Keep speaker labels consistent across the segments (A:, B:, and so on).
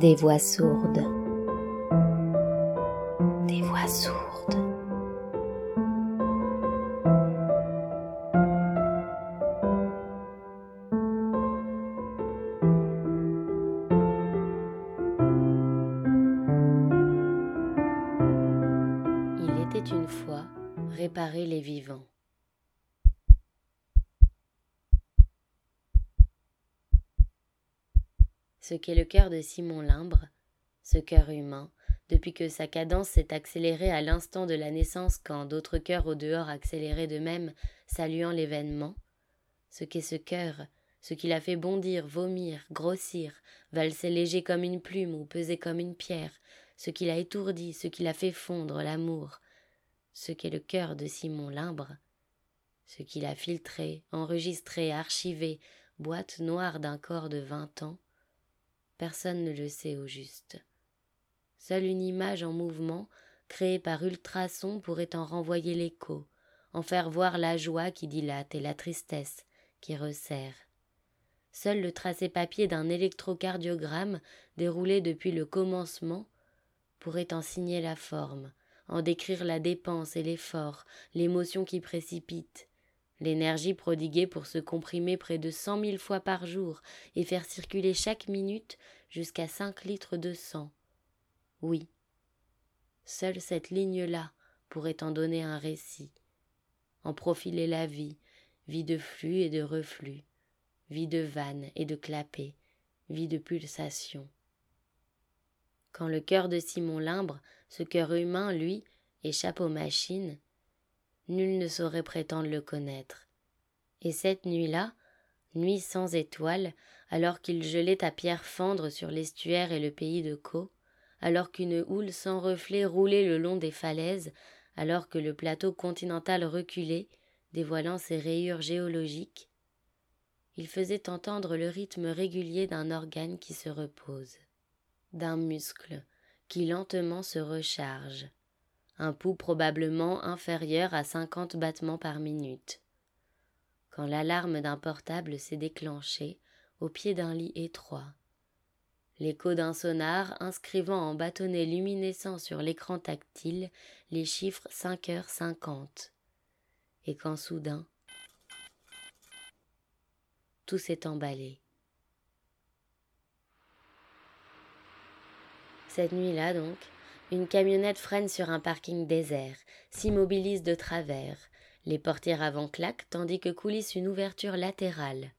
A: Des voix sourdes. Des voix sourdes.
B: Il était une fois réparer les vivants. Ce qu'est le cœur de Simon Limbre, ce cœur humain, depuis que sa cadence s'est accélérée à l'instant de la naissance quand d'autres cœurs au dehors accéléraient de même, saluant l'événement, ce qu'est ce cœur, ce qui l'a fait bondir, vomir, grossir, valser léger comme une plume ou peser comme une pierre, ce qui l'a étourdi, ce qui l'a fait fondre l'amour, ce qu'est le cœur de Simon Limbre, ce qu'il a filtré, enregistré, archivé, boîte noire d'un corps de vingt ans, personne ne le sait au juste. Seule une image en mouvement, créée par ultrasons, pourrait en renvoyer l'écho, en faire voir la joie qui dilate et la tristesse qui resserre. Seul le tracé papier d'un électrocardiogramme déroulé depuis le commencement pourrait en signer la forme, en décrire la dépense et l'effort, l'émotion qui précipite, l'énergie prodiguée pour se comprimer près de cent mille fois par jour et faire circuler chaque minute jusqu'à cinq litres de sang. Oui, seule cette ligne-là pourrait en donner un récit, en profiler la vie, vie de flux et de reflux, vie de vannes et de clapets, vie de pulsations. Quand le cœur de Simon Limbre, ce cœur humain, lui, échappe aux machines, nul ne saurait prétendre le connaître. Et cette nuit-là, nuit sans étoiles, alors qu'il gelait à pierre fendre sur l'estuaire et le pays de Caux, alors qu'une houle sans reflet roulait le long des falaises, alors que le plateau continental reculait, dévoilant ses rayures géologiques, il faisait entendre le rythme régulier d'un organe qui se repose d'un muscle qui lentement se recharge, un pouls probablement inférieur à cinquante battements par minute. Quand l'alarme d'un portable s'est déclenchée au pied d'un lit étroit, l'écho d'un sonar inscrivant en bâtonnets luminescents sur l'écran tactile les chiffres cinq heures cinquante, et quand soudain tout s'est emballé. Cette nuit-là, donc, une camionnette freine sur un parking désert, s'immobilise de travers. Les portières avant claquent tandis que coulisse une ouverture latérale.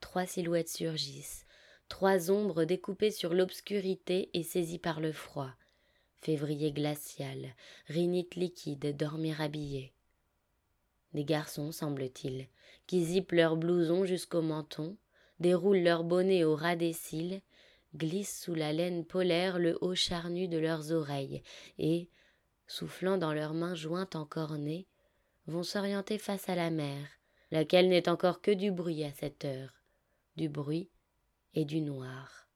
B: Trois silhouettes surgissent, trois ombres découpées sur l'obscurité et saisies par le froid. Février glacial, rhinite liquide, dormir habillé. Des garçons, semble-t-il, qui zippent leurs blousons jusqu'au menton, déroulent leurs bonnets au ras des cils glissent sous la laine polaire le haut charnu de leurs oreilles et, soufflant dans leurs mains jointes en cornets, vont s'orienter face à la mer, laquelle n'est encore que du bruit à cette heure, du bruit et du noir.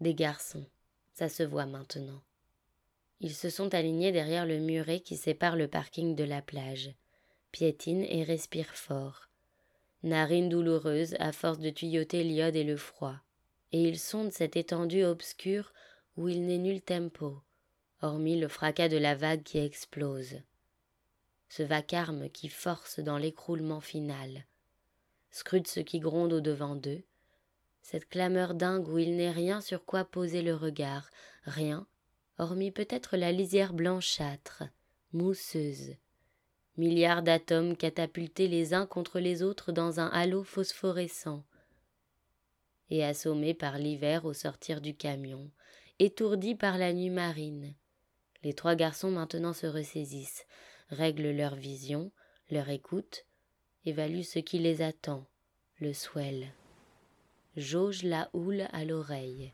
B: Des garçons, ça se voit maintenant. Ils se sont alignés derrière le muret qui sépare le parking de la plage, piétinent et respirent fort, narines douloureuses à force de tuyoter l'iode et le froid et ils sondent cette étendue obscure où il n'est nul tempo, hormis le fracas de la vague qui explose. Ce vacarme qui force dans l'écroulement final. Scrute ce qui gronde au-devant d'eux, cette clameur dingue où il n'est rien sur quoi poser le regard, rien, hormis peut-être la lisière blanchâtre, mousseuse, milliards d'atomes catapultés les uns contre les autres dans un halo phosphorescent, et assommés par l'hiver au sortir du camion, étourdis par la nuit marine. Les trois garçons maintenant se ressaisissent, règlent leur vision, leur écoute, évaluent ce qui les attend, le swell. Jauge la houle à l'oreille.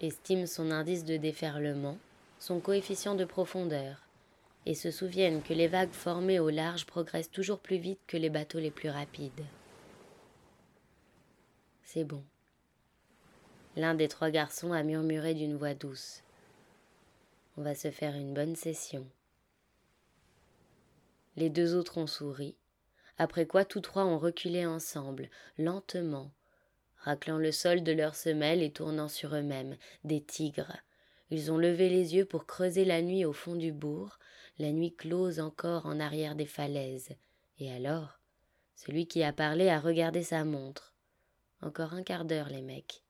B: Estime son indice de déferlement, son coefficient de profondeur, et se souviennent que les vagues formées au large progressent toujours plus vite que les bateaux les plus rapides. C'est bon. L'un des trois garçons a murmuré d'une voix douce. On va se faire une bonne session. Les deux autres ont souri, après quoi tous trois ont reculé ensemble, lentement, raclant le sol de leurs semelles et tournant sur eux-mêmes, des tigres. Ils ont levé les yeux pour creuser la nuit au fond du bourg, la nuit close encore en arrière des falaises. Et alors, celui qui a parlé a regardé sa montre. Encore un quart d'heure, les mecs.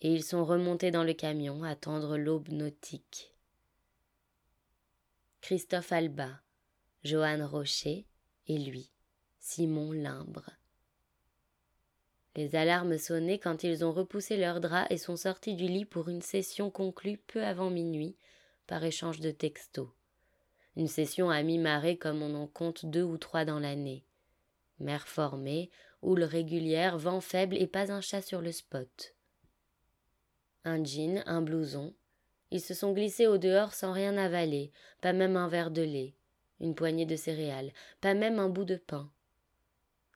B: Et ils sont remontés dans le camion, attendre l'aube nautique. Christophe Alba, Johan Rocher et lui, Simon Limbre. Les alarmes sonnaient quand ils ont repoussé leurs draps et sont sortis du lit pour une session conclue peu avant minuit par échange de textos. Une session à mi-marée comme on en compte deux ou trois dans l'année. Mer formée, houle régulière, vent faible et pas un chat sur le spot. Un jean, un blouson. Ils se sont glissés au dehors sans rien avaler, pas même un verre de lait, une poignée de céréales, pas même un bout de pain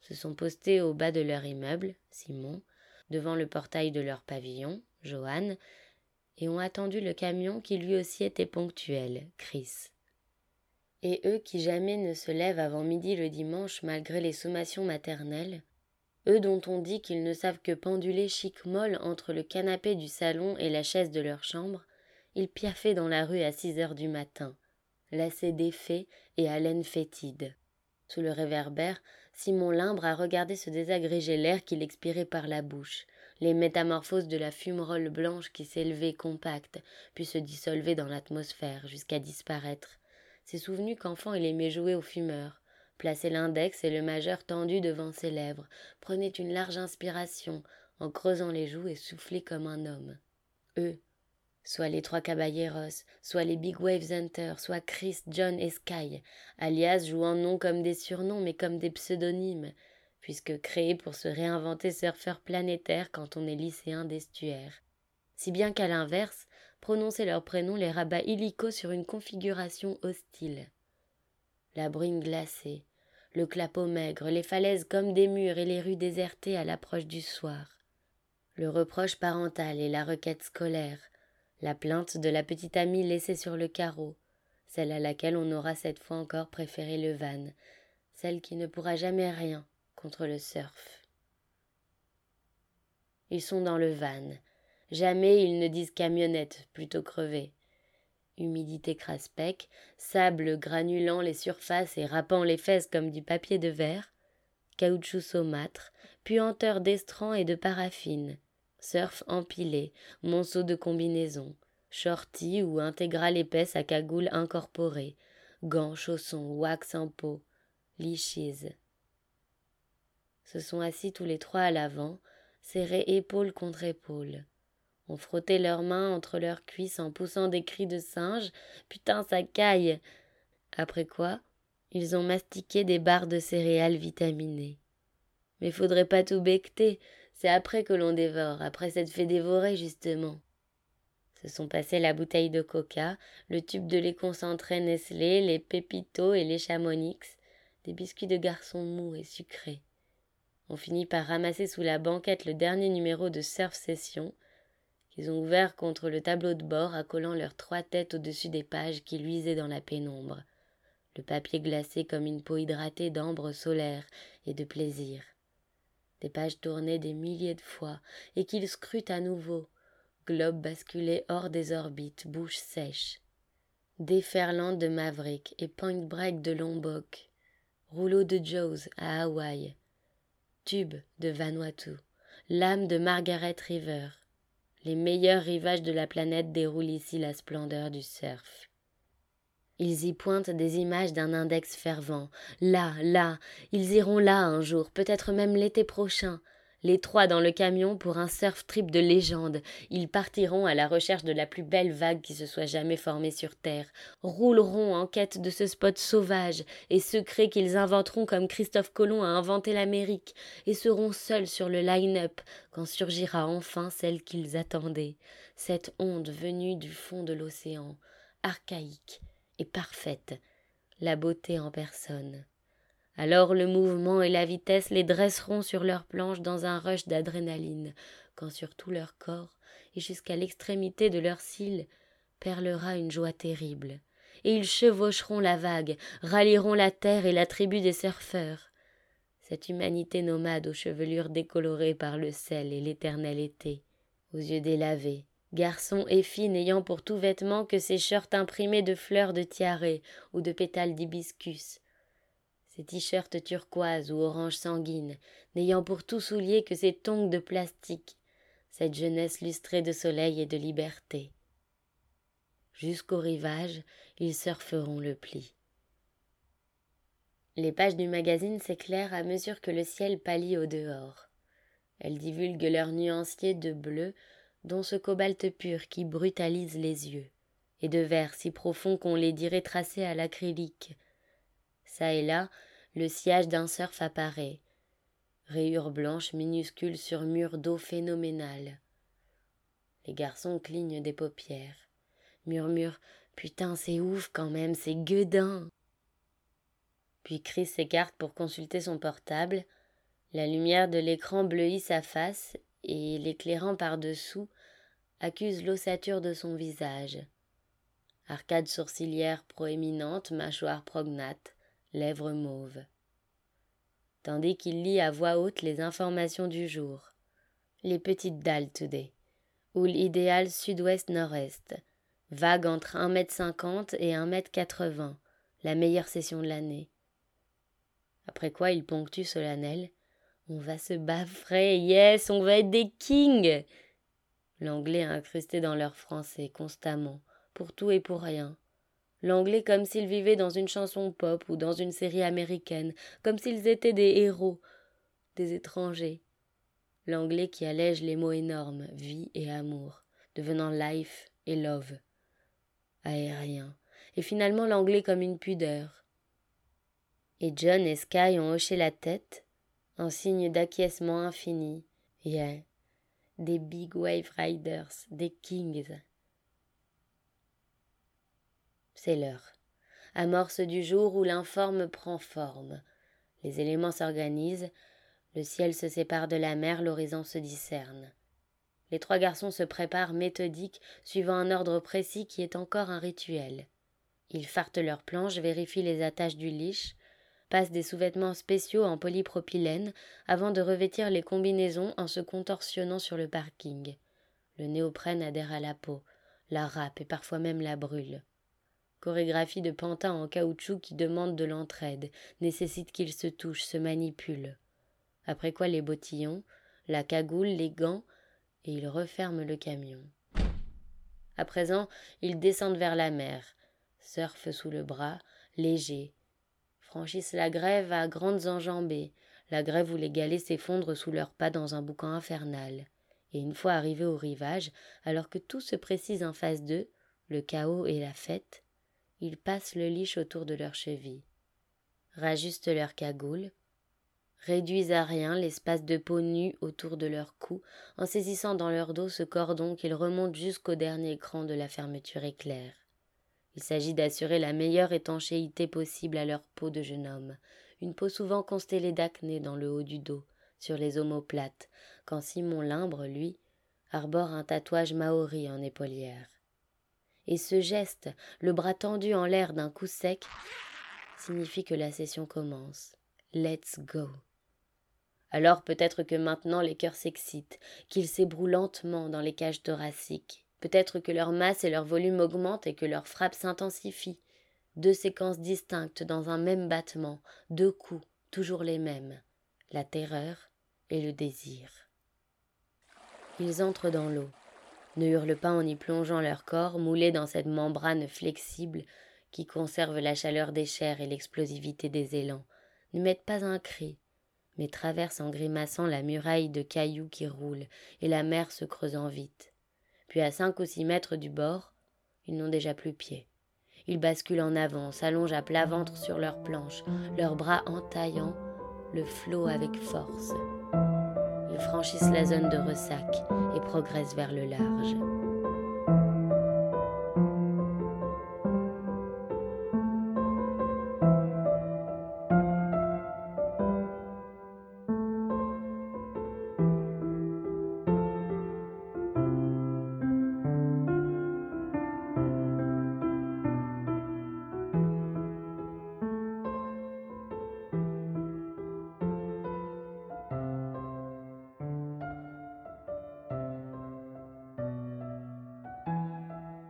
B: se sont postés au bas de leur immeuble, Simon, devant le portail de leur pavillon, Joanne, et ont attendu le camion qui lui aussi était ponctuel, Chris. Et eux qui jamais ne se lèvent avant midi le dimanche malgré les sommations maternelles, eux dont on dit qu'ils ne savent que penduler chic molle entre le canapé du salon et la chaise de leur chambre, ils piaffaient dans la rue à six heures du matin, lassés d'effets et haleine fétide. Sous le réverbère, Simon Limbre a regardé se désagréger l'air qu'il expirait par la bouche, les métamorphoses de la fumerole blanche qui s'élevait compacte, puis se dissolvait dans l'atmosphère jusqu'à disparaître. S'est souvenu qu'enfant il aimait jouer au fumeur, plaçait l'index et le majeur tendu devant ses lèvres, prenait une large inspiration, en creusant les joues et soufflait comme un homme. Eux, soit les trois caballeros, soit les Big Waves Hunter, soit Chris, John et Sky, alias jouant non comme des surnoms mais comme des pseudonymes, puisque créés pour se réinventer surfeurs planétaires quand on est lycéen d'estuaire. Si bien qu'à l'inverse, prononcer leurs prénoms les rabat illico sur une configuration hostile. La bruine glacée, le clapot maigre, les falaises comme des murs et les rues désertées à l'approche du soir. Le reproche parental et la requête scolaire, la plainte de la petite amie laissée sur le carreau, celle à laquelle on aura cette fois encore préféré le van, celle qui ne pourra jamais rien contre le surf. Ils sont dans le van. Jamais ils ne disent camionnette, plutôt crevé. Humidité craspec, sable granulant les surfaces et râpant les fesses comme du papier de verre, caoutchouc saumâtre, puanteur d'estran et de paraffine, surf empilé, monceau de combinaison, shorty ou intégrale épaisse à cagoule incorporée, gants, chaussons, wax en peau, lichise. Se sont assis tous les trois à l'avant, serrés épaule contre épaule. Ont frotté leurs mains entre leurs cuisses en poussant des cris de singe. Putain, ça caille. Après quoi, ils ont mastiqué des barres de céréales vitaminées. Mais faudrait pas tout becter, c'est après que l'on dévore, après s'être fait dévorer, justement. Se sont passés la bouteille de coca, le tube de lait concentré Nestlé, les pépitos et les chamonix, des biscuits de garçon mous et sucrés. On finit par ramasser sous la banquette le dernier numéro de Surf Session, qu'ils ont ouvert contre le tableau de bord, accolant leurs trois têtes au-dessus des pages qui luisaient dans la pénombre, le papier glacé comme une peau hydratée d'ambre solaire et de plaisir. Des pages tournées des milliers de fois, et qu'il scrute à nouveau, globe basculé hors des orbites, bouche sèche. Déferlante de Maverick et Point Break de Lombok, rouleau de Joe's à Hawaï, tube de Vanuatu, lame de Margaret River. Les meilleurs rivages de la planète déroulent ici la splendeur du surf. Ils y pointent des images d'un index fervent. Là, là, ils iront là un jour, peut-être même l'été prochain. Les trois dans le camion pour un surf trip de légende. Ils partiront à la recherche de la plus belle vague qui se soit jamais formée sur Terre, rouleront en quête de ce spot sauvage et secret qu'ils inventeront comme Christophe Colomb a inventé l'Amérique, et seront seuls sur le line-up quand surgira enfin celle qu'ils attendaient, cette onde venue du fond de l'océan, archaïque, et parfaite, la beauté en personne. Alors le mouvement et la vitesse les dresseront sur leur planche dans un rush d'adrénaline, quand sur tout leur corps et jusqu'à l'extrémité de leurs cils perlera une joie terrible. Et ils chevaucheront la vague, rallieront la terre et la tribu des surfeurs. cette humanité nomade aux chevelures décolorées par le sel et l'éternel été, aux yeux délavés, garçons et filles n'ayant pour tout vêtement que ces shirts imprimés de fleurs de tiare ou de pétales d'hibiscus, ces t-shirts turquoise ou orange sanguine, n'ayant pour tout soulier que ces tongs de plastique, cette jeunesse lustrée de soleil et de liberté. Jusqu'au rivage, ils surferont le pli. Les pages du magazine s'éclairent à mesure que le ciel pâlit au dehors. Elles divulguent leurs nuanciers de bleu, dont ce cobalt pur qui brutalise les yeux, et de vert si profond qu'on les dirait tracés à l'acrylique. Ça et là, le sillage d'un surf apparaît, rayures blanches minuscules sur murs d'eau phénoménale. Les garçons clignent des paupières, murmurent Putain, c'est ouf quand même, c'est gueudin. Puis Chris s'écarte pour consulter son portable. La lumière de l'écran bleuit sa face et, l'éclairant par-dessous, accuse l'ossature de son visage. Arcade sourcilière proéminente, mâchoire prognate, lèvres mauves. Tandis qu'il lit à voix haute les informations du jour. Les petites dalles today. Houle idéal sud-ouest-nord-est. Vague entre 1m50 et 1m80. La meilleure session de l'année. Après quoi il ponctue solennel. On va se baffrer, yes, on va être des kings. L'anglais incrusté dans leur français constamment, pour tout et pour rien. L'anglais comme s'ils vivaient dans une chanson pop ou dans une série américaine, comme s'ils étaient des héros, des étrangers. L'anglais qui allège les mots énormes, vie et amour, devenant life et love. Aérien. Et finalement l'anglais comme une pudeur, et John et Sky ont hoché la tête, en signe d'acquiescement infini. Yeah, des big wave riders, des kings. C'est l'heure. Amorce du jour où l'informe prend forme. Les éléments s'organisent, le ciel se sépare de la mer, l'horizon se discerne. Les trois garçons se préparent méthodiques, suivant un ordre précis qui est encore un rituel. Ils fartent leurs planches, vérifient les attaches du liche, passent des sous-vêtements spéciaux en polypropylène avant de revêtir les combinaisons en se contorsionnant sur le parking. Le néoprène adhère à la peau, la râpe et parfois même la brûle. Chorégraphie de pantin en caoutchouc qui demande de l'entraide, nécessite qu'ils se touchent, se manipulent. Après quoi les bottillons, la cagoule, les gants, et ils referment le camion. À présent, ils descendent vers la mer, surfent sous le bras, légers, franchissent la grève à grandes enjambées, la grève où les galets s'effondrent sous leurs pas dans un boucan infernal. Et une fois arrivés au rivage, alors que tout se précise en face d'eux, le chaos et la fête, ils passent le liche autour de leurs chevilles, rajustent leur cagoule, réduisent à rien l'espace de peau nue autour de leur cou en saisissant dans leur dos ce cordon qu'ils remontent jusqu'au dernier cran de la fermeture éclair. Il s'agit d'assurer la meilleure étanchéité possible à leur peau de jeune homme, une peau souvent constellée d'acné dans le haut du dos, sur les omoplates, quand Simon Limbre, lui, arbore un tatouage maori en épaulière. Et ce geste, le bras tendu en l'air d'un coup sec, signifie que la session commence. Let's go. Alors peut-être que maintenant les cœurs s'excitent, qu'ils s'ébrouent lentement dans les cages thoraciques, Peut-être que leur masse et leur volume augmentent et que leur frappe s'intensifie. Deux séquences distinctes dans un même battement, deux coups, toujours les mêmes, la terreur et le désir. Ils entrent dans l'eau, ne hurlent pas en y plongeant leur corps, moulés dans cette membrane flexible qui conserve la chaleur des chairs et l'explosivité des élans, ne mettent pas un cri, mais traversent en grimaçant la muraille de cailloux qui roule et la mer se creusant vite puis à cinq ou six mètres du bord, ils n'ont déjà plus pied. Ils basculent en avant, s'allongent à plat ventre sur leurs planches, leurs bras entaillant le flot avec force. Franchissent la zone de ressac et progressent vers le large.